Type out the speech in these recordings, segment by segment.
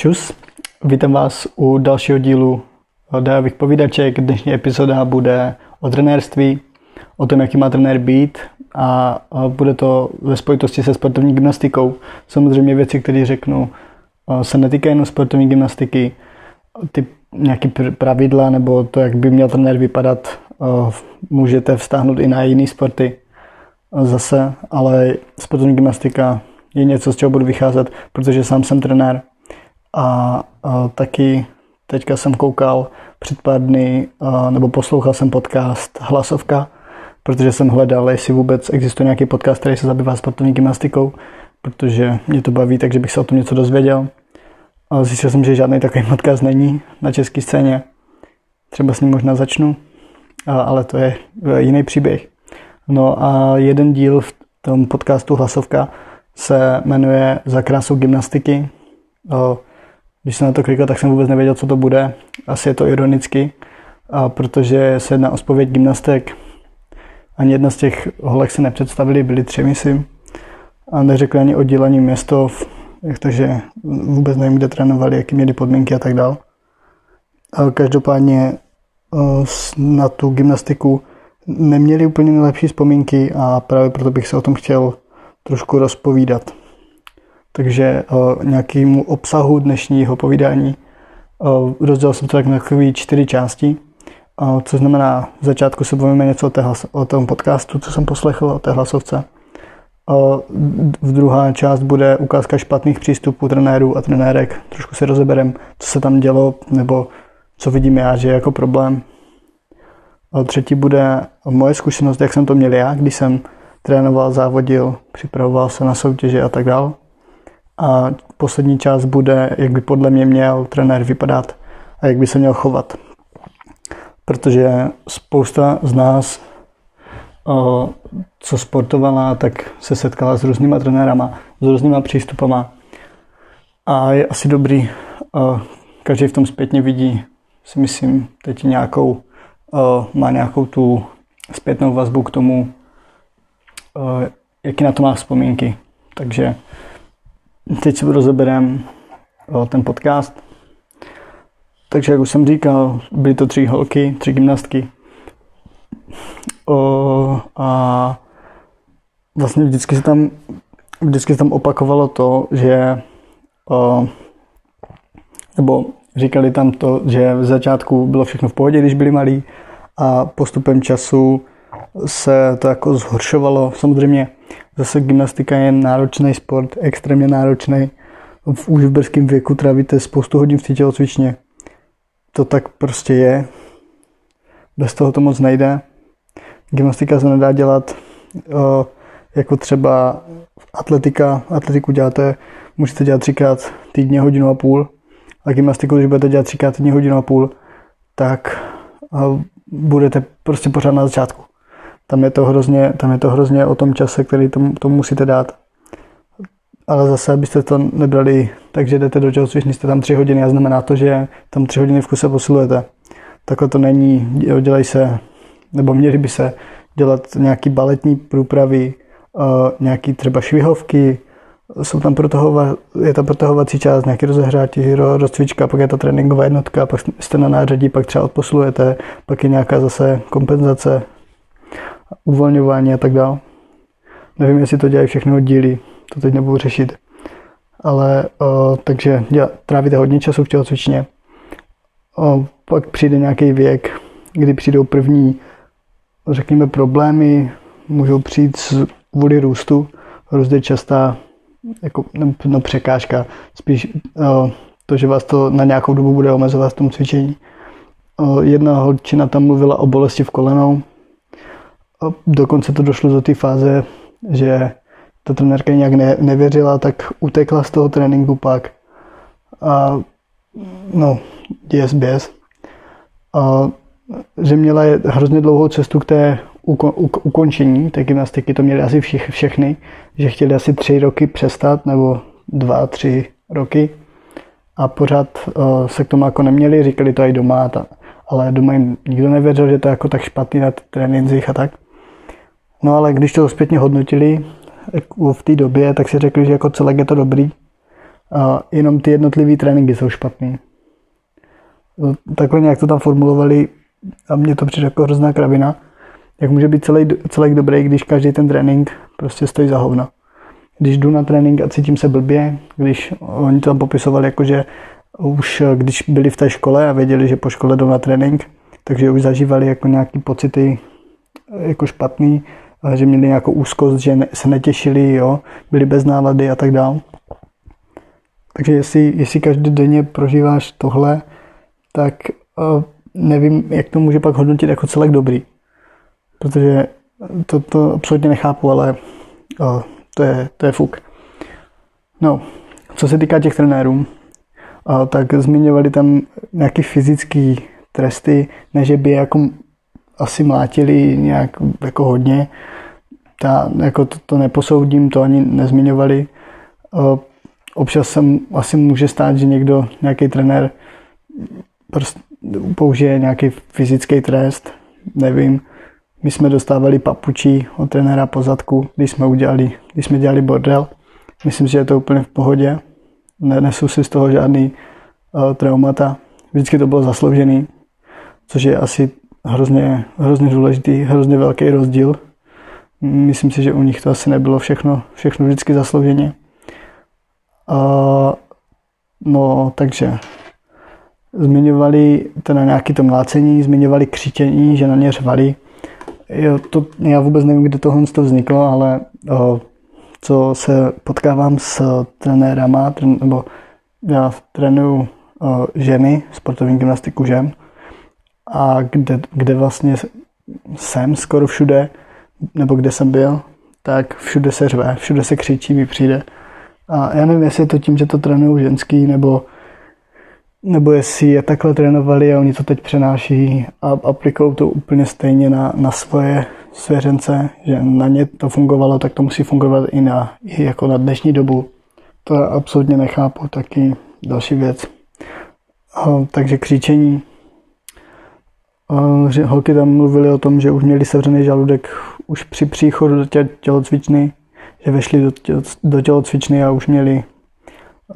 Čus, vítám vás u dalšího dílu Dajových povídaček. Dnešní epizoda bude o trenérství, o tom, jaký má trenér být a bude to ve spojitosti se sportovní gymnastikou. Samozřejmě věci, které řeknu, se netýkají jenom sportovní gymnastiky, ty nějaké pravidla nebo to, jak by měl trenér vypadat, můžete vztáhnout i na jiné sporty zase, ale sportovní gymnastika je něco, z čeho budu vycházet, protože sám jsem trenér a, a taky teďka jsem koukal před pár dny, a, nebo poslouchal jsem podcast Hlasovka, protože jsem hledal, jestli vůbec existuje nějaký podcast, který se zabývá sportovní gymnastikou, protože mě to baví, takže bych se o tom něco dozvěděl. A zjistil jsem, že žádný takový podcast není na české scéně. Třeba s ním možná začnu, a, ale to je jiný příběh. No a jeden díl v tom podcastu Hlasovka se jmenuje Za krásou gymnastiky. Když jsem na to klikl, tak jsem vůbec nevěděl, co to bude. Asi je to ironicky, protože se jedná o spověď gymnastek. Ani jedna z těch holek se nepředstavili, byly tři, myslím. A neřekli ani oddělení město, takže vůbec nevím, kde trénovali, jaký měli podmínky a tak dál. Každopádně na tu gymnastiku neměli úplně nejlepší vzpomínky a právě proto bych se o tom chtěl trošku rozpovídat. Takže uh, nějakému obsahu dnešního povídání uh, rozdělil jsem to tak na takové čtyři části, uh, co znamená, v začátku se povíme něco o, té hlas, o tom podcastu, co jsem poslechl, o té hlasovce. V druhá část bude ukázka špatných přístupů trenérů a trenérek. Trošku si rozeberem, co se tam dělo, nebo co vidím já, že je jako problém. A třetí bude moje zkušenost, jak jsem to měl já, když jsem trénoval, závodil, připravoval se na soutěže a tak dále. A poslední část bude, jak by podle mě měl trenér vypadat a jak by se měl chovat. Protože spousta z nás, co sportovala, tak se setkala s různýma trenérama, s různýma přístupama. A je asi dobrý, každý v tom zpětně vidí, si myslím, teď nějakou, má nějakou tu zpětnou vazbu k tomu, jaký na to má vzpomínky. Takže teď si rozeberem ten podcast. Takže, jak už jsem říkal, byly to tři holky, tři gymnastky. O, a vlastně vždycky se tam, vždycky se tam opakovalo to, že o, nebo říkali tam to, že v začátku bylo všechno v pohodě, když byli malí a postupem času se to jako zhoršovalo. Samozřejmě zase gymnastika je náročný sport, extrémně náročný. V už v brzkém věku trávíte spoustu hodin v té tělocvičně. To tak prostě je. Bez toho to moc nejde. Gymnastika se nedá dělat jako třeba atletika. Atletiku děláte, můžete dělat třikrát týdně hodinu a půl. A gymnastiku, když budete dělat třikrát týdně hodinu a půl, tak budete prostě pořád na začátku. Tam je to hrozně, tam je to hrozně o tom čase, který tomu, tomu musíte dát. Ale zase, abyste to nebrali takže jdete do tělocvičny, jste tam tři hodiny a znamená to, že tam tři hodiny v kuse posilujete. Takhle to není, dělají se, nebo měli by se dělat nějaký baletní průpravy, nějaký třeba švihovky, jsou tam protahova, je tam protahovací část, nějaký rozehrátí, rozcvička, pak je ta tréninková jednotka, pak jste na nářadí, pak třeba odposlujete, pak je nějaká zase kompenzace, uvolňování a tak dále. Nevím, jestli to dělají všechny oddíly, to teď nebudu řešit. Ale o, takže děla, trávíte hodně času v tělocvičně. O, pak přijde nějaký věk, kdy přijdou první, řekněme, problémy, můžou přijít z, kvůli růstu. Růst častá jako, no, no, překážka, spíš o, to, že vás to na nějakou dobu bude omezovat v tom cvičení. Jedna holčina tam mluvila o bolesti v kolenou, dokonce to došlo do té fáze, že ta trenérka nějak ne, nevěřila, tak utekla z toho tréninku pak. A no, DSBS. A že měla hrozně dlouhou cestu k té uko, u, ukončení té gymnastiky, to měli asi všich, všechny, že chtěli asi tři roky přestat, nebo dva, tři roky a pořád uh, se k tomu jako neměli, říkali to i doma, ta, ale doma jim nikdo nevěřil, že to je jako tak špatný na trénincích a tak. No ale když to zpětně hodnotili v té době, tak si řekli, že jako celek je to dobrý. A jenom ty jednotlivé tréninky jsou špatný. No, takhle nějak to tam formulovali a mně to přišlo jako hrozná kravina. Jak může být celý, celý dobrý, když každý ten trénink prostě stojí za hovno. Když jdu na trénink a cítím se blbě, když oni to tam popisovali jako, že už když byli v té škole a věděli, že po škole jdou na trénink, takže už zažívali jako nějaký pocity jako špatný, že měli nějakou úzkost, že se netěšili, jo, byli bez návady a tak dále. Takže jestli, jestli každý denně prožíváš tohle, tak uh, nevím, jak to může pak hodnotit jako celek dobrý. Protože to, to absolutně nechápu, ale uh, to, je, to je fuk. No, co se týká těch trenérů, uh, tak zmiňovali tam nějaké fyzické tresty, ne že by jako asi mlátili nějak jako hodně, ta, jako to, to neposoudím, to ani nezmiňovali. Občas se asi může stát, že někdo, nějaký trenér použije nějaký fyzický trest, nevím. My jsme dostávali papučí od trenéra pozadku, když jsme udělali, když jsme dělali bordel. Myslím, že je to úplně v pohodě. Nenesu si z toho žádný uh, traumata. Vždycky to bylo zasloužený, což je asi hrozně, hrozně důležitý, hrozně velký rozdíl. Myslím si, že u nich to asi nebylo všechno, všechno vždycky zaslouženě. Uh, no, takže zmiňovali na nějaké to mlácení, zmiňovali křičení, že na ně řvali. Jo, to, já vůbec nevím, kde tohle to vzniklo, ale o, co se potkávám s trenérama, tren, nebo já trénuju ženy, sportovní gymnastiku žen, a kde, kde vlastně jsem skoro všude, nebo kde jsem byl, tak všude se řve, všude se křičí, mi přijde. A já nevím, jestli je to tím, že to trénují ženský, nebo, nebo jestli je takhle trénovali a oni to teď přenáší a aplikují to úplně stejně na, na svoje svěřence, že na ně to fungovalo, tak to musí fungovat i, na, i jako na dnešní dobu. To já absolutně nechápu, taky další věc. A, takže křičení. A, že holky tam mluvily o tom, že už měli sevřený žaludek už při příchodu do tě, tělocvičny, že vešli do, tělo, do tělocvičny a už měli,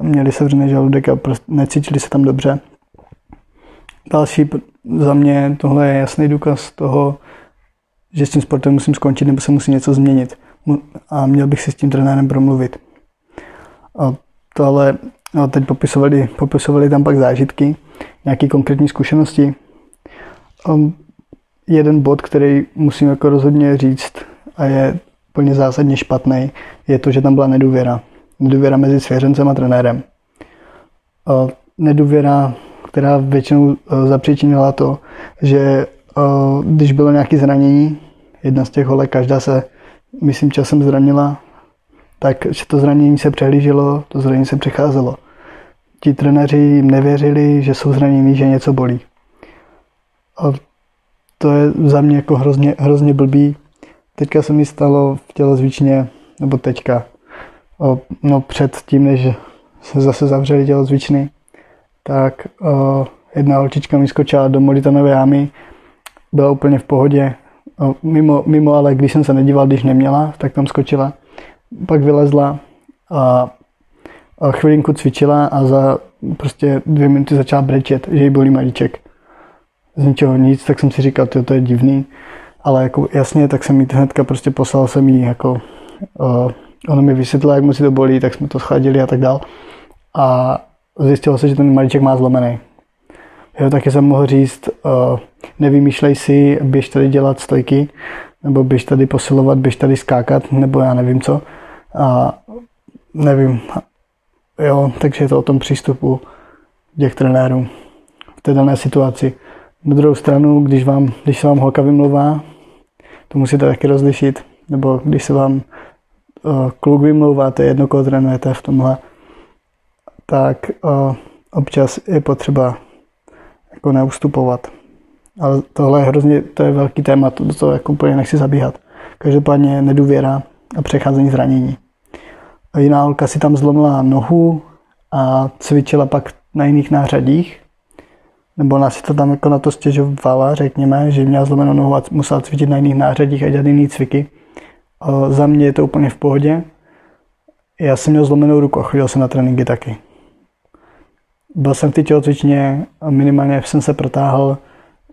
měli sevřený žaludek a prostě necítili se tam dobře. Další za mě tohle je jasný důkaz toho, že s tím sportem musím skončit nebo se musí něco změnit. A měl bych si s tím trenérem promluvit. A tohle no, teď popisovali, popisovali tam pak zážitky, nějaké konkrétní zkušenosti. Um, jeden bod, který musím jako rozhodně říct a je úplně zásadně špatný, je to, že tam byla nedůvěra. Nedůvěra mezi svěřencem a trenérem. Nedůvěra, která většinou e, zapříčinila to, že e, když bylo nějaké zranění, jedna z těch holek, každá se, myslím, časem zranila, tak že to zranění se přehlíželo, to zranění se přecházelo. Ti trenéři jim nevěřili, že jsou zranění, že něco bolí. A to je za mě jako hrozně, hrozně blbý, Teďka se mi stalo v tělozvičně, nebo teďka, o, no před tím, než se zase zavřeli tělozvičny, tak o, jedna holčička mi skočila do molitonové jámy, byla úplně v pohodě, o, mimo, mimo, ale když jsem se nedíval, když neměla, tak tam skočila. Pak vylezla a, a chvilinku cvičila a za prostě dvě minuty začala brečet, že jí bolí malíček. Z ničeho nic, tak jsem si říkal, to je divný ale jako jasně, tak jsem jí hnedka prostě poslal jsem jí jako, uh, ono mi vysvětlilo, jak moc si to bolí, tak jsme to schladili a tak dál. A zjistilo se, že ten malíček má zlomený. Jo, taky jsem mohl říct, uh, nevymýšlej si, běž tady dělat stojky, nebo běž tady posilovat, běž tady skákat, nebo já nevím co. A nevím. Jo, takže je to o tom přístupu těch trenérů v té dané situaci. Na druhou stranu, když, vám, když se vám holka vymlouvá, to musíte taky rozlišit, nebo když se vám uh, kluk vymlouvá, to je jedno, koho trénujete v tomhle, tak uh, občas je potřeba jako neustupovat. Ale tohle je hrozně, to je velký téma, to, to jako úplně nechci zabíhat. Každopádně nedůvěra a přecházení zranění. A jiná holka si tam zlomila nohu a cvičila pak na jiných nářadích nebo ona si to tam jako na to stěžovala, řekněme, že měla zlomenou nohu a musela cvičit na jiných nářadích a dělat jiný cviky. O, za mě je to úplně v pohodě. Já jsem měl zlomenou ruku a chodil jsem na tréninky taky. byl jsem v té tělocvičně minimálně jsem se protáhl,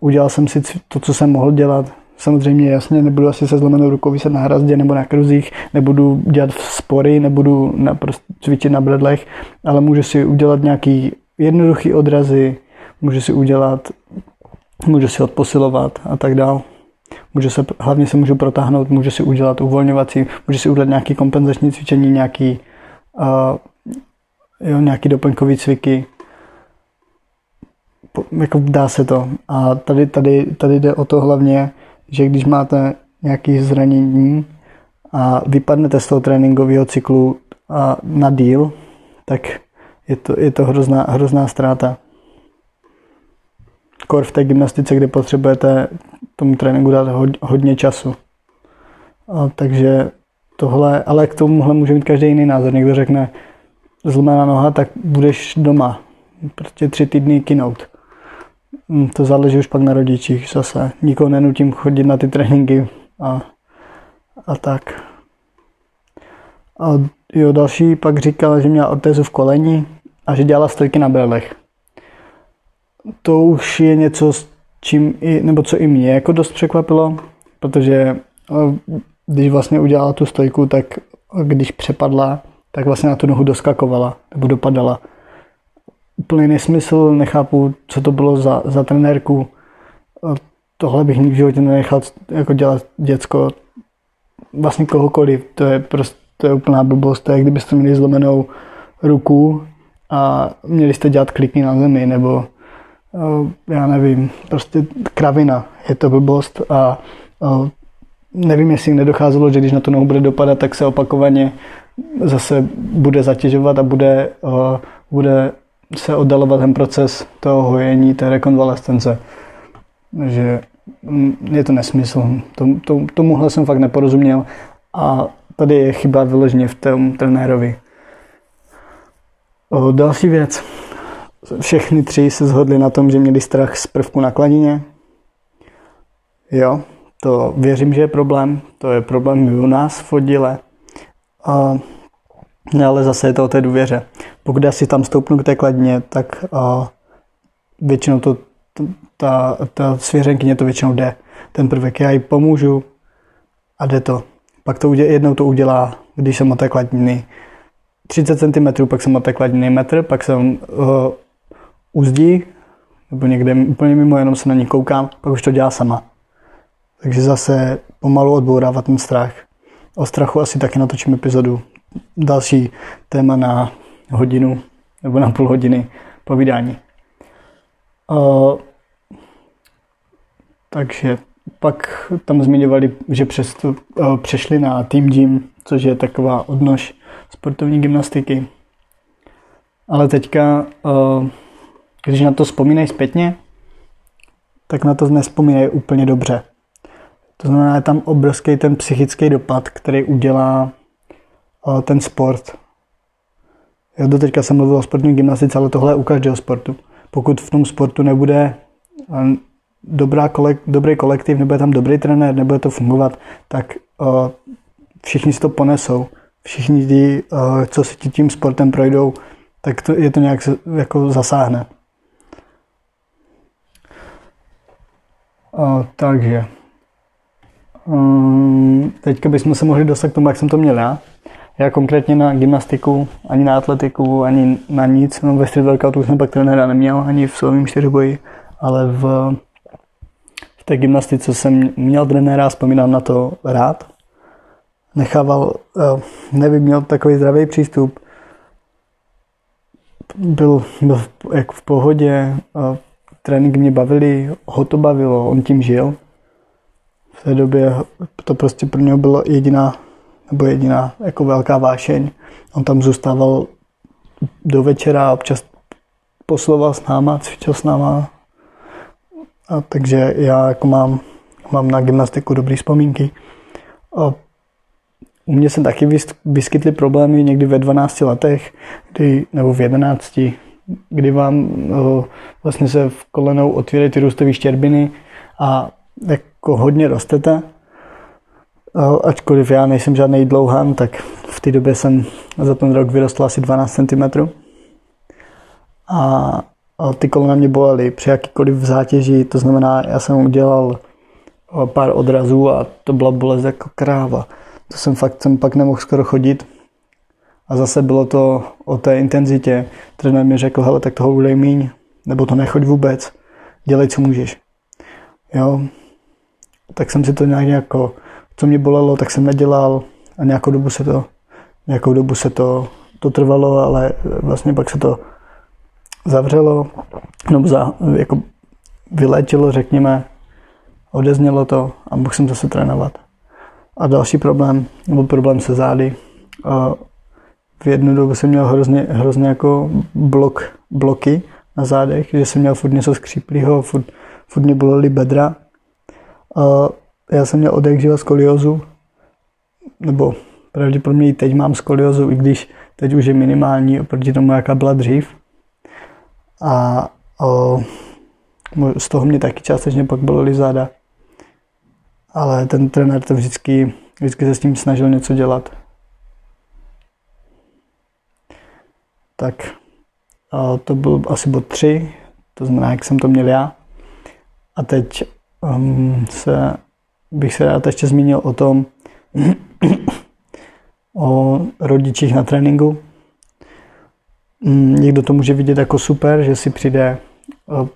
udělal jsem si to, co jsem mohl dělat. Samozřejmě jasně nebudu asi se zlomenou rukou vyset na hrazdě nebo na kruzích, nebudu dělat spory, nebudu na, prostě cvičit na bredlech, ale můžu si udělat nějaký jednoduchý odrazy, můžu si udělat, můžu si odposilovat a tak dál. Můžu se, hlavně se můžu protáhnout, můžu si udělat uvolňovací, můžu si udělat nějaký kompenzační cvičení, nějaký, uh, jo, nějaký doplňkový cviky. Po, jako dá se to. A tady, tady, tady jde o to hlavně, že když máte nějaké zranění a vypadnete z toho tréninkového cyklu a na díl, tak je to, je to hrozná, hrozná ztráta. Kor v té gymnastice, kde potřebujete tomu tréninku dát hodně času. A takže tohle, ale k tomuhle může mít každý jiný názor. Někdo řekne, zlomená noha, tak budeš doma. Prostě tři týdny kinout. Hm, to záleží už pak na rodičích zase. Nikoho nenutím chodit na ty tréninky a, a tak. A jo, další pak říkal, že měla ortézu v koleni a že dělala stojky na belech. To už je něco, s čím i, nebo co i mě jako dost překvapilo, protože když vlastně udělala tu stojku, tak když přepadla, tak vlastně na tu nohu doskakovala nebo dopadala. Úplný nesmysl, nechápu, co to bylo za, za trenérku. Tohle bych nikdy v životě nenechal jako dělat děcko. Vlastně kohokoliv, to je prostě to je úplná blbost, to je kdybyste měli zlomenou ruku a měli jste dělat kliky na zemi, nebo já nevím, prostě kravina, je to blbost a nevím, jestli nedocházelo, že když na to nohu bude dopadat, tak se opakovaně zase bude zatěžovat a bude, bude se oddalovat ten proces toho hojení, té rekonvalescence. že mm, je to nesmysl. Tom, tom, tomuhle jsem fakt neporozuměl a tady je chyba vyloženě v tom trenérovi. O, další věc. Všechny tři se shodli na tom, že měli strach z prvku na kladině. Jo, to věřím, že je problém. To je problém i u nás v oddíle. A, ne, ale zase je to o té důvěře. Pokud já si tam stoupnu k té kladině, tak a, většinou to, ta, ta svěřenkyně to většinou jde. Ten prvek, já jí pomůžu a jde to. Pak to udělá, jednou to udělá, když jsem o té kladiny 30 cm, pak jsem o té kladiny metr, pak jsem uh, u zdí, nebo někde úplně mimo, jenom se na ní koukám, pak už to dělá sama. Takže zase pomalu odbourávat ten strach. O strachu asi taky natočím epizodu. Další téma na hodinu nebo na půl hodiny povídání. Uh, takže pak tam zmiňovali, že přes uh, přešli na Team Gym, což je taková odnož sportovní gymnastiky. Ale teďka uh, když na to vzpomínají zpětně, tak na to nespomínají úplně dobře. To znamená, je tam obrovský ten psychický dopad, který udělá eh, ten sport. Já do teďka jsem mluvil o sportní gymnastice, ale tohle je u každého sportu. Pokud v tom sportu nebude eh, dobrá kolek, dobrý kolektiv, nebude tam dobrý trenér, nebude to fungovat, tak uh, všichni si to ponesou. Všichni ti, co si tím sportem projdou, tak to, je to nějak jako zasáhne. Takže um, teďka bychom se mohli dostat k tomu, jak jsem to měl já. Já konkrétně na gymnastiku, ani na atletiku, ani na nic. No, ve street workoutu jsem pak trenéra neměl, ani v silovém čtyřboji, ale v, v té gymnastice jsem měl trenéra, vzpomínám na to rád. Nechával, uh, nevím, měl takový zdravý přístup. Byl, byl jak v pohodě, uh, tréninky mě bavily, ho to bavilo, on tím žil. V té době to prostě pro něho bylo jediná, nebo jediná jako velká vášeň. On tam zůstával do večera, občas posloval s náma, cvičil s náma. A takže já jako mám, mám na gymnastiku dobré vzpomínky. A u mě se taky vyskytly problémy někdy ve 12 letech, kdy, nebo v 11, kdy vám uh, vlastně se v kolenou otvírají ty růstové štěrbiny a jako hodně rostete. Uh, ačkoliv já nejsem žádný dlouhán, tak v té době jsem za ten rok vyrostl asi 12 cm. a, ty kolena mě bolely při jakýkoliv zátěži, to znamená, já jsem udělal pár odrazů a to byla bolest jako kráva. To jsem fakt jsem pak nemohl skoro chodit. A zase bylo to o té intenzitě. Trenér mi řekl, hele, tak toho ulej míň, nebo to nechoď vůbec, dělej, co můžeš. Jo, tak jsem si to nějak jako, co mě bolelo, tak jsem nedělal a nějakou dobu se to, nějakou dobu se to, to trvalo, ale vlastně pak se to zavřelo, nebo za, jako vyléčilo, řekněme, odeznělo to a mohl jsem zase trénovat. A další problém, byl problém se zády. A v jednu dobu jsem měl hrozně, hrozně jako blok, bloky na zádech, že jsem měl furt něco skříplýho, furt, furt mě bolely bedra. A já jsem měl odek živa skoliozu, nebo pravděpodobně i teď mám skoliozu, i když teď už je minimální oproti tomu, jaká byla dřív. A o, z toho mě taky částečně pak bolely záda ale ten trenér to vždycky, vždycky se s tím snažil něco dělat. Tak to byl asi bod 3, to znamená, jak jsem to měl já. A teď um, se, bych se rád ještě zmínil o tom, o rodičích na tréninku. Mm, někdo to může vidět jako super, že si přijde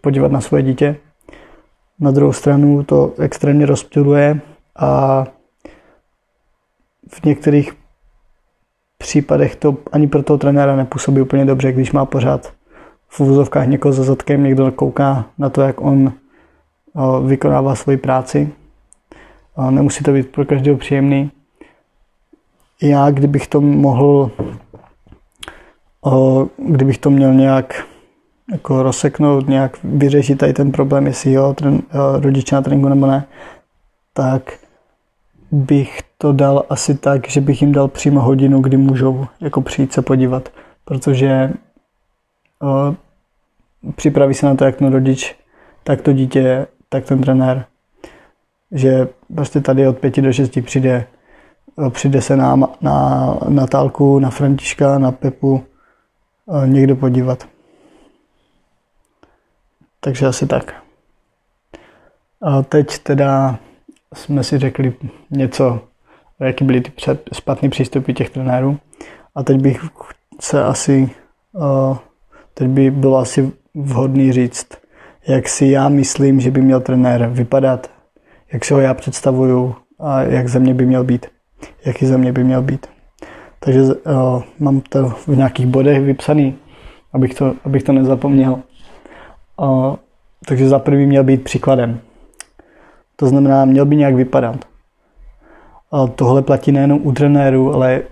podívat na svoje dítě, na druhou stranu to extrémně rozptiluje a v některých případech to ani pro toho trenéra nepůsobí úplně dobře, když má pořád v úvozovkách někoho za zadkem, někdo kouká na to, jak on vykonává svoji práci. Nemusí to být pro každého příjemný. Já, kdybych to mohl, kdybych to měl nějak jako rozseknout, nějak vyřešit tady ten problém, jestli jo, ten, jo, rodiče na tréninku nebo ne, tak bych to dal asi tak, že bych jim dal přímo hodinu, kdy můžou jako přijít se podívat, protože o, připraví se na to jak ten rodič, tak to dítě, tak ten trenér, že prostě tady od pěti do šesti přijde, přijde se na, na Natálku, na Františka, na Pepu někdo podívat. Takže asi tak. A teď teda jsme si řekli něco, jaký byly ty špatné přístupy těch trenérů. A teď bych se asi, teď by bylo asi vhodný říct, jak si já myslím, že by měl trenér vypadat, jak si ho já představuju a jak ze mě by měl být. Jaký ze mě by měl být. Takže uh, mám to v nějakých bodech vypsaný, abych to, abych to nezapomněl. Uh, takže za prvý měl být příkladem. To znamená, měl by nějak vypadat. A tohle platí nejenom u trenérů, ale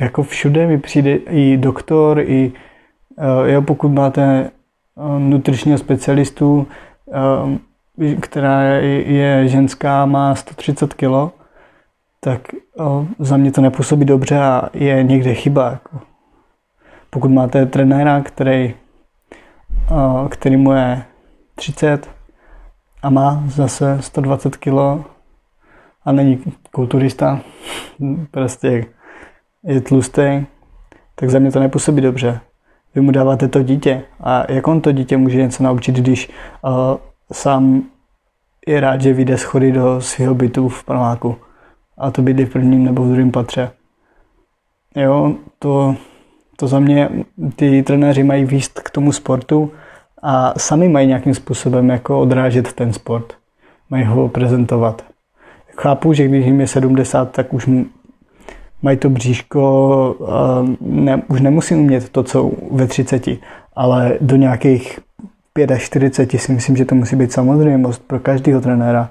jako všude mi přijde i doktor, i uh, jo, pokud máte uh, nutričního specialistu, uh, která je, je ženská, má 130 kg, tak za mě to nepůsobí dobře a je někde chyba. Jako. Pokud máte trenéra, který, který mu je 30 a má zase 120 kg a není kulturista, prostě je tlustý, tak za mě to nepůsobí dobře. Vy mu dáváte to dítě a jak on to dítě může něco naučit, když uh, sám je rád, že vyjde schody do svého bytu v paneláku a to bydlí v prvním nebo v druhém patře. Jo, to, to za mě ty trenéři mají výst k tomu sportu a sami mají nějakým způsobem jako odrážet ten sport. Mají ho prezentovat. Chápu, že když jim je 70, tak už mají to bříško, ne, už nemusí umět to, co ve 30, ale do nějakých 45 si myslím, že to musí být samozřejmost pro každého trenéra,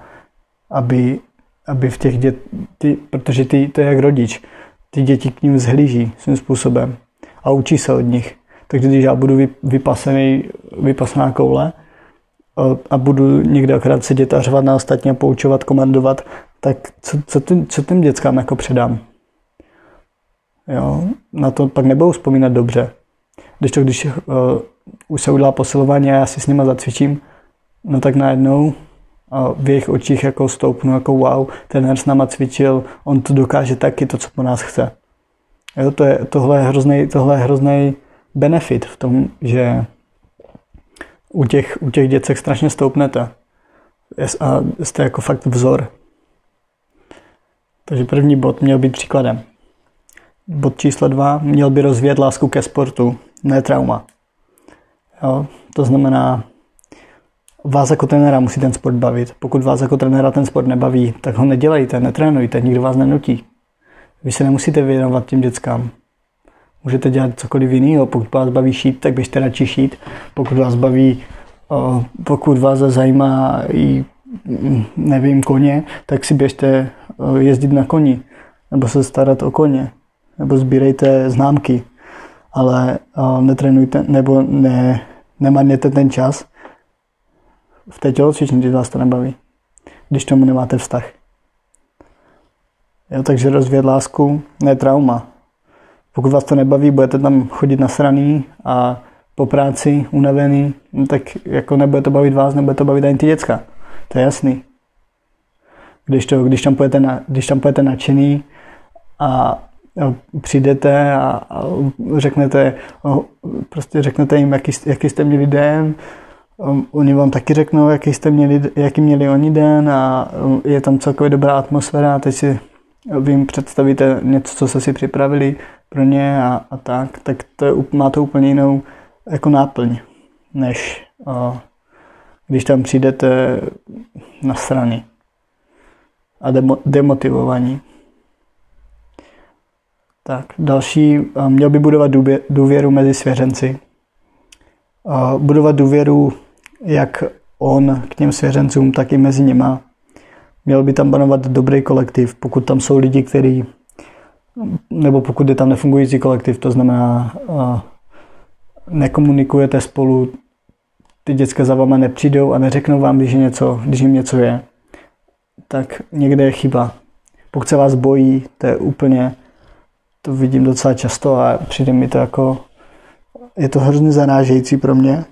aby, aby v těch dětí, protože ty, to je jak rodič, ty děti k ním zhlíží svým způsobem a učí se od nich. Takže když já budu vypasený, vypasená koule a budu někde akorát sedět a řvat na ostatně, poučovat, komandovat, tak co, co, tím, co tím dětskám jako předám? Jo? Na to pak nebudou vzpomínat dobře. Když to, když uh, už se udělá posilování a já si s nima zacvičím, no tak najednou v jejich očích jako stoupnu jako wow, ten s náma cvičil, on to dokáže taky, to, co po nás chce. Jo, to je, tohle je hrozný, tohle je hrozný benefit v tom, že u těch, u těch děcek strašně stoupnete. A jste jako fakt vzor. Takže první bod měl být příkladem. Bod číslo dva měl by rozvíjet lásku ke sportu, ne trauma. Jo? To znamená, vás jako trenéra musí ten sport bavit. Pokud vás jako trenéra ten sport nebaví, tak ho nedělejte, netrénujte, nikdo vás nenutí. Vy se nemusíte věnovat těm dětskám. Můžete dělat cokoliv jiného. Pokud vás baví šít, tak běžte radši šít. Pokud vás baví, pokud vás zajímá i nevím, koně, tak si běžte jezdit na koni. Nebo se starat o koně. Nebo sbírejte známky. Ale netrénujte, nebo ne, nemarněte ten čas v té tělocvičně, když vás to nebaví. Když tomu nemáte vztah. Jo, takže rozvíjet lásku, ne trauma. Pokud vás to nebaví, budete tam chodit na straný a po práci unavený, no tak jako nebude to bavit vás, nebude to bavit ani ty děcka. To je jasný. Když, to, když, tam, pojete na, když tam pojete nadšený a, a přijdete a, a řeknete, prostě řeknete jim, jaký, jaký jste měli den, um, oni vám taky řeknou, jaký jste měli, jaký měli oni den a um, je tam celkově dobrá atmosféra a teď si vy jim představíte něco, co se si připravili pro ně a, a tak, tak to je, má to úplně jinou jako náplň, než a, když tam přijdete na strany a demo, demotivovaní. Tak, další, měl by budovat důvěru mezi svěřenci. Budovat důvěru jak on k těm svěřencům, tak i mezi nima. Měl by tam panovat dobrý kolektiv, pokud tam jsou lidi, kteří, nebo pokud je tam nefungující kolektiv, to znamená, nekomunikujete spolu, ty děcka za váma nepřijdou a neřeknou vám, když, je něco, když jim něco je, tak někde je chyba. Pokud se vás bojí, to je úplně, to vidím docela často a přijde mi to jako, je to hrozně zarážející pro mě,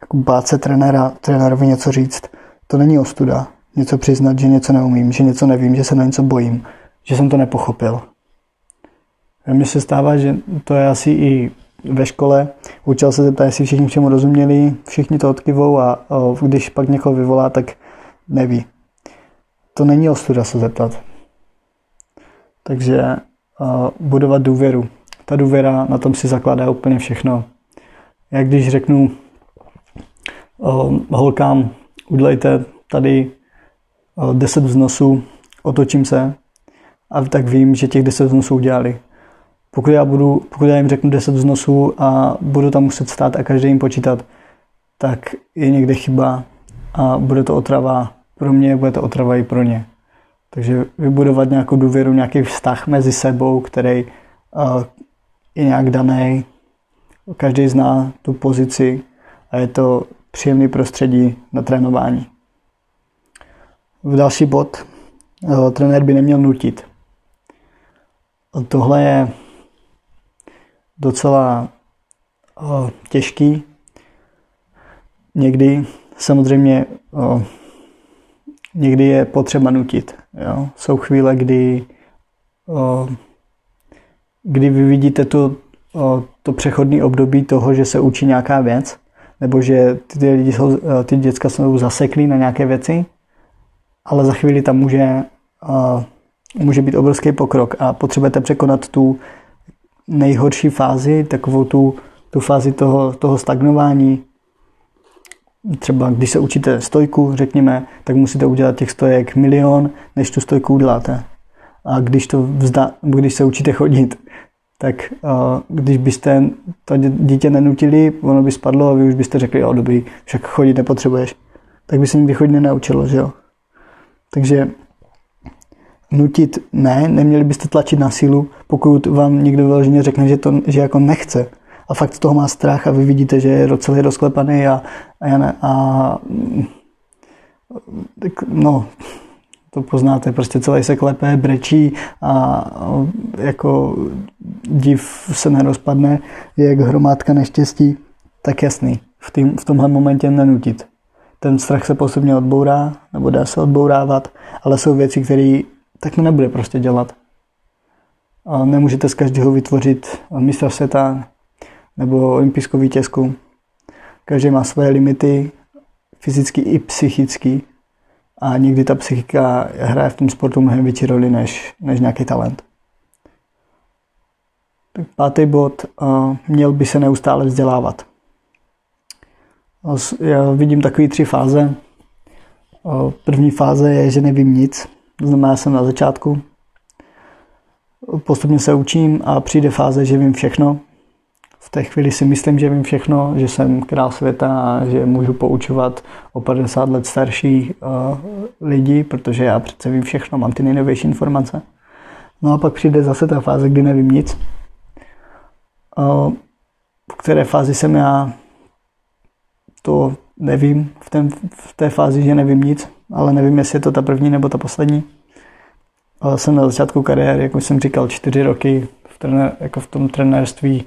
jako bát se trenéra, trenérovi něco říct. To není ostuda. Něco přiznat, že něco neumím, že něco nevím, že se na něco bojím, že jsem to nepochopil. Mně se stává, že to je asi i ve škole. Učil se zeptat, jestli všichni všemu rozuměli, všichni to odkyvou a když pak někoho vyvolá, tak neví. To není ostuda se zeptat. Takže budovat důvěru. Ta důvěra, na tom si zakládá úplně všechno. Jak když řeknu holkám, udělejte tady 10 vznosů, otočím se a tak vím, že těch 10 vznosů udělali. Pokud já, budu, pokud já jim řeknu 10 vznosů a budu tam muset stát a každý jim počítat, tak je někde chyba a bude to otrava pro mě, bude to otrava i pro ně. Takže vybudovat nějakou důvěru, nějaký vztah mezi sebou, který uh, je nějak daný. Každý zná tu pozici a je to příjemný prostředí na trénování. V další bod, uh, trenér by neměl nutit. Tohle je docela uh, těžký. Někdy samozřejmě uh, někdy je potřeba nutit. Jo? Jsou chvíle, kdy, kdy vy vidíte uh, to přechodné období toho, že se učí nějaká věc, nebo že ty, lidi jsou, ty děcka jsou zaseklí na nějaké věci, ale za chvíli tam může, uh, může být obrovský pokrok a potřebujete překonat tu nejhorší fázi, takovou tu, tu fázi toho, toho stagnování. Třeba když se učíte stojku, řekněme, tak musíte udělat těch stojek milion, než tu stojku uděláte. A když, to vzda, když se učíte chodit, tak uh, když byste to dítě nenutili, ono by spadlo a vy už byste řekli, jo, dobrý, však chodit nepotřebuješ. Tak by se nikdy chodit nenaučilo, že jo. Takže nutit ne, neměli byste tlačit na sílu, pokud vám někdo vyloženě řekne, že, to, že jako nechce a fakt toho má strach a vy vidíte, že je celý rozklepaný a, a, já ne, a tak, no, to poznáte, prostě celý se klepe, brečí a jako div se nerozpadne, je jak hromádka neštěstí, tak jasný, v, tým, v tomhle momentě nenutit. Ten strach se postupně odbourá, nebo dá se odbourávat, ale jsou věci, které tak nebude prostě dělat. A nemůžete z každého vytvořit mistra světa nebo olympijskou vítězku. každý má svoje limity, fyzicky i psychicky. A někdy ta psychika hraje v tom sportu mnohem větší roli než, než nějaký talent. Tak pátý bod, měl by se neustále vzdělávat. Já vidím takové tři fáze. První fáze je, že nevím nic. To znamená, jsem na začátku. Postupně se učím a přijde fáze, že vím všechno. V té chvíli si myslím, že vím všechno, že jsem král světa a že můžu poučovat o 50 let starší uh, lidi, protože já přece vím všechno, mám ty nejnovější informace. No a pak přijde zase ta fáze, kdy nevím nic. Uh, v které fázi jsem já, to nevím. V, ten, v té fázi, že nevím nic, ale nevím, jestli je to ta první nebo ta poslední. Ale jsem na začátku kariéry, jak už jsem říkal, čtyři roky v, trenér, jako v tom trenérství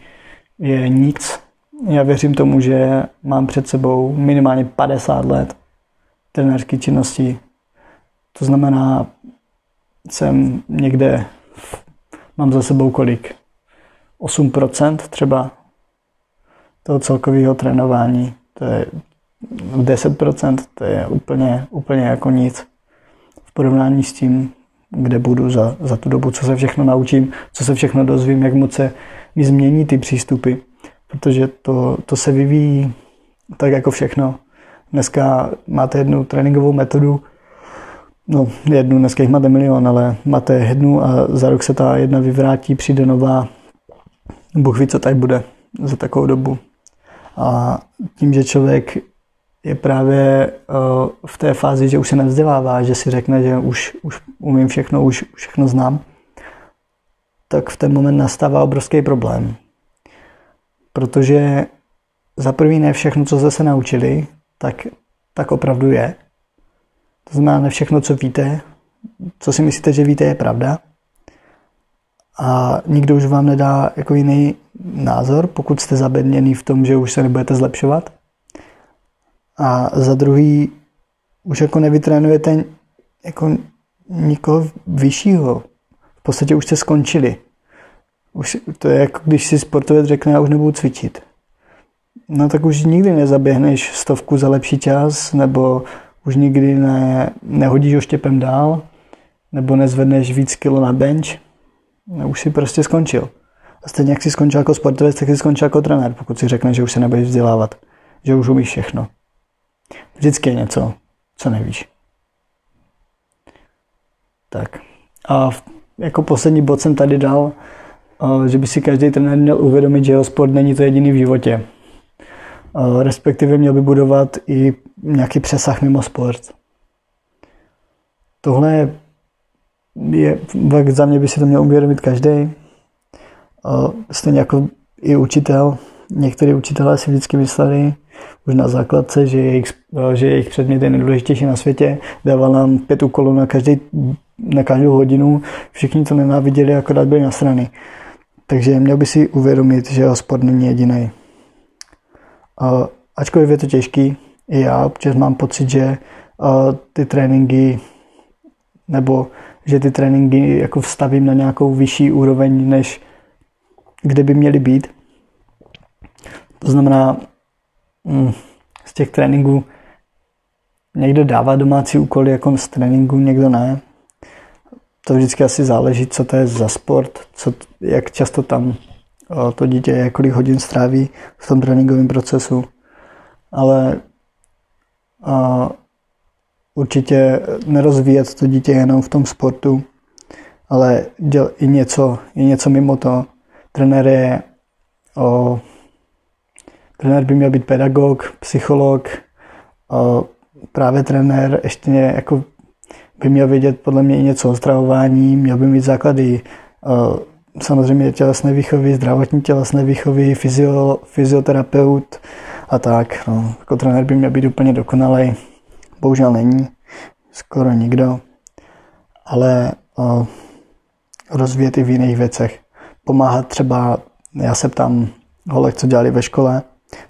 je nic. Já věřím tomu, že mám před sebou minimálně 50 let trenérské činnosti. To znamená, jsem někde, mám za sebou kolik? 8% třeba toho celkového trénování. To je 10%, to je úplně, úplně jako nic v porovnání s tím, kde budu za, za tu dobu, co se všechno naučím, co se všechno dozvím, jak moc se mi změní ty přístupy, protože to, to se vyvíjí tak jako všechno. Dneska máte jednu tréninkovou metodu, no jednu, dneska jich máte milion, ale máte jednu a za rok se ta jedna vyvrátí, přijde nová. Bůh ví, co tady bude za takovou dobu. A tím, že člověk je právě uh, v té fázi, že už se nevzdělává, že si řekne, že už, už umím všechno, už všechno znám, tak v ten moment nastává obrovský problém. Protože za prvý ne všechno, co jste se naučili, tak, tak opravdu je. To znamená, ne všechno, co víte, co si myslíte, že víte, je pravda. A nikdo už vám nedá jako jiný názor, pokud jste zabedněný v tom, že už se nebudete zlepšovat. A za druhý, už jako nevytrénujete jako nikoho vyššího. V podstatě už jste skončili. Už, to je jako když si sportovec řekne, já už nebudu cvičit. No tak už nikdy nezaběhneš stovku za lepší čas, nebo už nikdy ne, nehodíš oštěpem dál, nebo nezvedneš víc kilo na bench. No, už si prostě skončil. Stejně jak jsi skončil jako sportovec, tak jsi skončil jako trenér, pokud si řekne, že už se nebudeš vzdělávat, že už umíš všechno. Vždycky je něco, co nevíš. Tak. A jako poslední bod jsem tady dal, že by si každý trenér měl uvědomit, že jeho sport není to jediný v životě. Respektive měl by budovat i nějaký přesah mimo sport. Tohle je, je za mě by si to měl uvědomit každý. Stejně jako i učitel. Někteří učitelé si vždycky mysleli, už na základce, že jejich, že jejich předmět je nejdůležitější na světě. Dával nám pět úkolů na, každý, na každou hodinu. Všichni to nenáviděli, akorát byli na strany. Takže měl by si uvědomit, že sport není jediný. Ačkoliv je to těžký, i já občas mám pocit, že ty tréninky nebo že ty tréninky jako vstavím na nějakou vyšší úroveň, než kde by měly být. To znamená, mm, z těch tréninků někdo dává domácí úkoly jako z tréninku, někdo ne. To vždycky asi záleží, co to je za sport, co, jak často tam to dítě, kolik hodin stráví v tom tréninkovém procesu. Ale a, určitě nerozvíjet to dítě jenom v tom sportu, ale děl, i něco, i něco mimo to. Trenér je o, trenér by měl být pedagog, psycholog, o, právě trenér ještě jako by měl vědět podle mě i něco o stravování, měl by mít základy o, samozřejmě tělesné výchovy, zdravotní tělesné výchovy, fyzio, fyzioterapeut a tak. No. Jako trenér by měl být úplně dokonalý. Bohužel není, skoro nikdo. Ale o, rozvíjet i v jiných věcech. Pomáhat třeba, já se ptám holek, co dělali ve škole,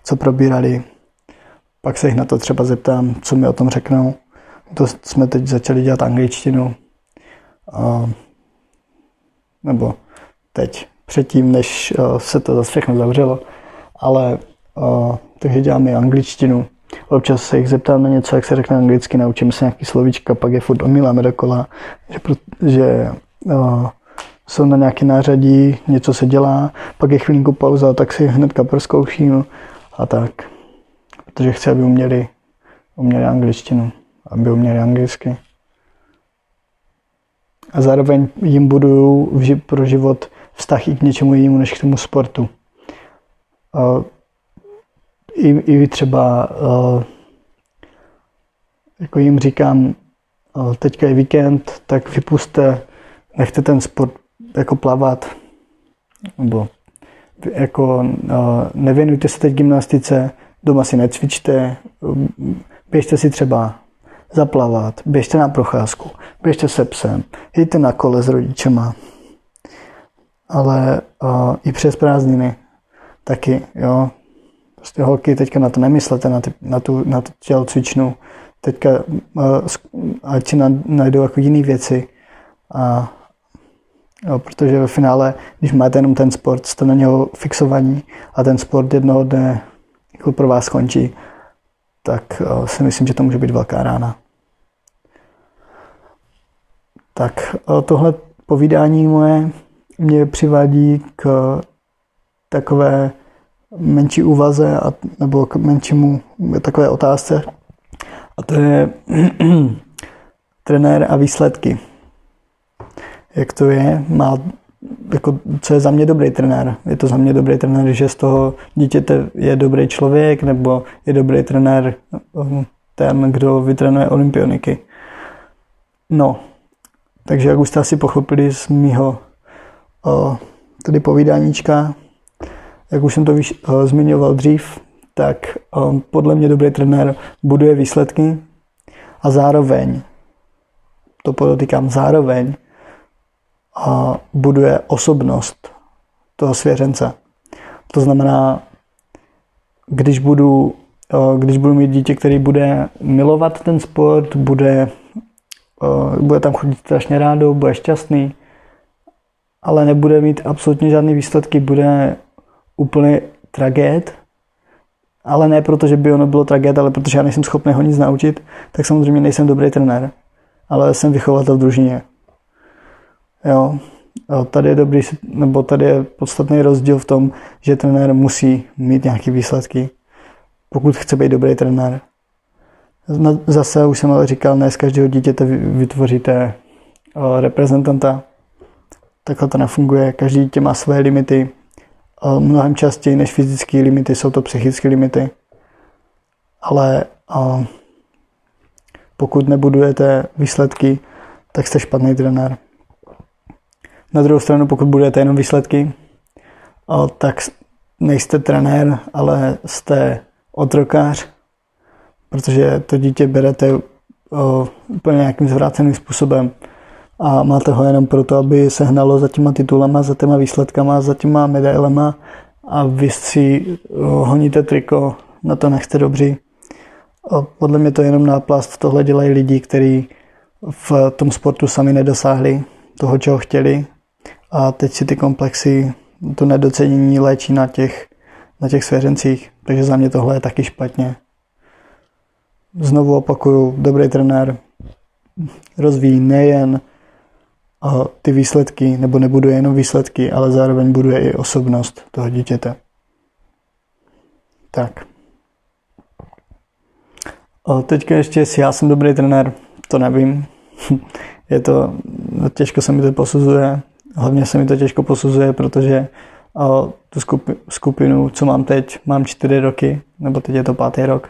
co probírali, pak se jich na to třeba zeptám, co mi o tom řeknou. To jsme teď začali dělat angličtinu. A, nebo teď, předtím, než se to zase všechno zavřelo. Ale takže dělám i angličtinu. Občas se jich zeptám na něco, jak se řekne anglicky, naučím se nějaký slovíčka, pak je furt omíláme dokola, že, že uh, jsou na nějaké nářadí, něco se dělá, pak je chvilinku pauza, tak si hnedka proskouším a tak. Protože chci, aby uměli, uměli angličtinu, aby uměli anglicky. A zároveň jim budu pro život vztah i k něčemu jinému, než k tomu sportu. I, i třeba jako jim říkám, teďka je víkend, tak vypuste, nechte ten sport jako plavat, nebo jako uh, nevěnujte se teď gymnastice, doma si necvičte, běžte si třeba zaplavat, běžte na procházku, běžte se psem, jděte na kole s rodičema, ale uh, i přes prázdniny taky, jo, Prostě holky, teďka na to nemyslete, na, ty, na, tu, na tu tělocvičnu. Teďka uh, ať si najdou jako jiné věci. A, jo, protože ve finále, když máte jenom ten sport, jste na něho fixovaní a ten sport jednoho dne jako pro vás skončí, tak uh, si myslím, že to může být velká rána. Tak uh, tohle povídání moje mě přivádí k takové menší úvaze a, nebo k menšímu takové otázce. A to je trenér a výsledky. Jak to je? Má, jako, co je za mě dobrý trenér? Je to za mě dobrý trenér, že z toho dítěte je dobrý člověk, nebo je dobrý trenér um, ten, kdo vytrenuje olympioniky? No, takže jak už jste asi pochopili z mýho o, tady povídáníčka, jak už jsem to víš, uh, zmiňoval dřív, tak um, podle mě dobrý trenér buduje výsledky a zároveň, to podotýkám, zároveň buduje osobnost toho svěřence. To znamená, když budu, uh, když budu mít dítě, který bude milovat ten sport, bude, uh, bude tam chodit strašně rádo, bude šťastný, ale nebude mít absolutně žádné výsledky, bude úplně tragéd, ale ne proto, že by ono bylo tragéd, ale protože já nejsem schopný ho nic naučit, tak samozřejmě nejsem dobrý trenér, ale jsem vychovatel v družině. Jo, tady je dobrý, nebo tady je podstatný rozdíl v tom, že trenér musí mít nějaké výsledky, pokud chce být dobrý trenér. Zase už jsem ale říkal, ne z každého dítěte vytvoříte reprezentanta. Takhle to nefunguje. Každý dítě má své limity, mnohem častěji než fyzické limity jsou to psychické limity. Ale pokud nebudujete výsledky, tak jste špatný trenér. Na druhou stranu, pokud budujete jenom výsledky, tak nejste trenér, ale jste otrokář, protože to dítě berete úplně nějakým zvráceným způsobem a máte ho jenom proto, aby se hnalo za těma titulama, za těma výsledkama, za těma medailema a vy si honíte triko, na to nechce dobří. A podle mě to je jenom náplast, tohle dělají lidi, kteří v tom sportu sami nedosáhli toho, čeho chtěli a teď si ty komplexy, to nedocenění léčí na těch, na těch svěřencích, takže za mě tohle je taky špatně. Znovu opakuju, dobrý trenér rozvíjí nejen ty výsledky, nebo nebuduje jenom výsledky, ale zároveň buduje i osobnost toho dítěte. Tak. A teďka ještě, jestli já jsem dobrý trenér, to nevím. Je to, no, těžko se mi to posuzuje. Hlavně se mi to těžko posuzuje, protože tu skupinu, co mám teď, mám čtyři roky, nebo teď je to pátý rok.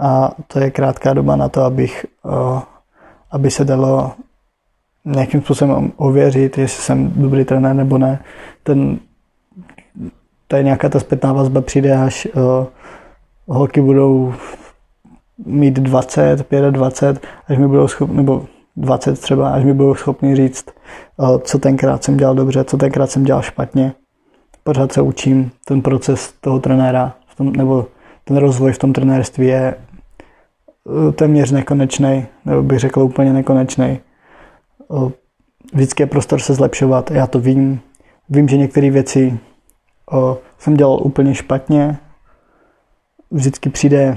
A to je krátká doba na to, abych, aby se dalo nějakým způsobem ověřit, jestli jsem dobrý trenér nebo ne. Ten, tady nějaká ta zpětná vazba přijde, až holky budou mít 20, 25, až mi budou schopni, nebo 20 třeba, až mi budou schopni říct, uh, co tenkrát jsem dělal dobře, co tenkrát jsem dělal špatně. Pořád se učím, ten proces toho trenéra, v tom, nebo ten rozvoj v tom trenérství je uh, téměř nekonečný, nebo bych řekl úplně nekonečný vždycky je prostor se zlepšovat. Já to vím. Vím, že některé věci jsem dělal úplně špatně vždycky přijde,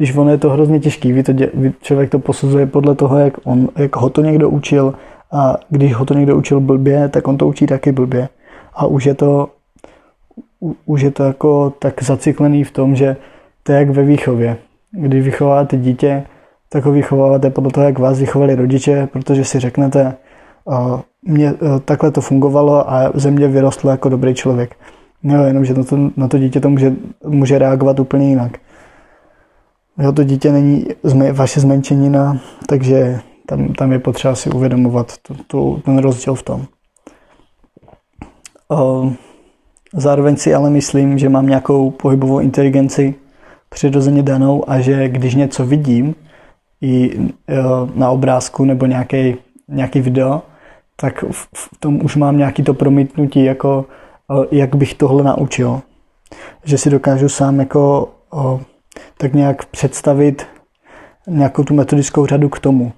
když ono je to hrozně těžký, ví to, ví, člověk to posuzuje podle toho, jak, on, jak ho to někdo učil a když ho to někdo učil blbě, tak on to učí taky blbě. A už je to, už je to jako tak zaciklený v tom, že to je jak ve výchově. Když vychováváte dítě, tak ho vychováváte podle toho, jak vás vychovali rodiče, protože si řeknete, mě, takhle to fungovalo a ze mě vyrostl jako dobrý člověk. No, jenom, že na to, na to dítě to může, může reagovat úplně jinak. Jo, to dítě není vaše zmenšenina, takže tam, tam je potřeba si uvědomovat to, to, ten rozdíl v tom. O, zároveň si ale myslím, že mám nějakou pohybovou inteligenci přirozeně danou a že když něco vidím i na obrázku nebo nějaký, nějaký video, tak v tom už mám nějaký to promítnutí, jako jak bych tohle naučil. Že si dokážu sám jako tak nějak představit nějakou tu metodickou řadu k tomu.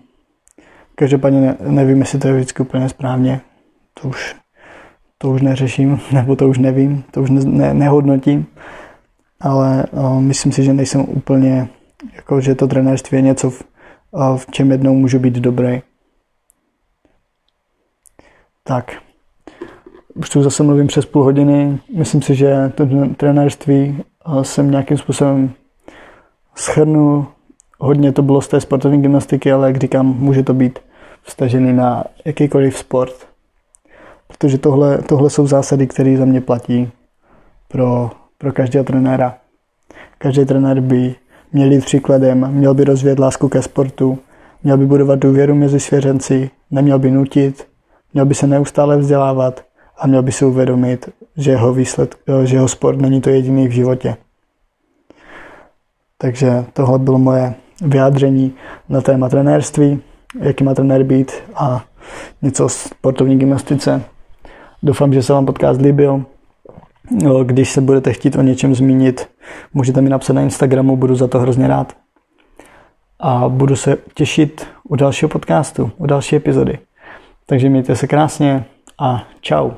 Každopádně ne, nevím, jestli to je vždycky úplně správně. To už, to už neřeším, nebo to už nevím, to už ne, ne, nehodnotím. Ale o, myslím si, že nejsem úplně, jako že to trenérství je něco, v, o, v čem jednou můžu být dobrý. Tak. Už tu zase mluvím přes půl hodiny. Myslím si, že to trenérství jsem nějakým způsobem schrnul. Hodně to bylo z té sportovní gymnastiky, ale jak říkám, může to být vstažený na jakýkoliv sport. Protože tohle, tohle jsou zásady, které za mě platí pro, pro každého trenéra. Každý trenér by měl jít příkladem, měl by rozvíjet lásku ke sportu, měl by budovat důvěru mezi svěřenci, neměl by nutit, měl by se neustále vzdělávat a měl by si uvědomit, že jeho, výsled, že jeho sport není to jediný v životě. Takže tohle bylo moje vyjádření na téma trenérství, jaký má trenér být a něco o sportovní gymnastice. Doufám, že se vám podcast líbil. Když se budete chtít o něčem zmínit, můžete mi napsat na Instagramu, budu za to hrozně rád. A budu se těšit u dalšího podcastu, u další epizody. Takže mějte se krásně a čau.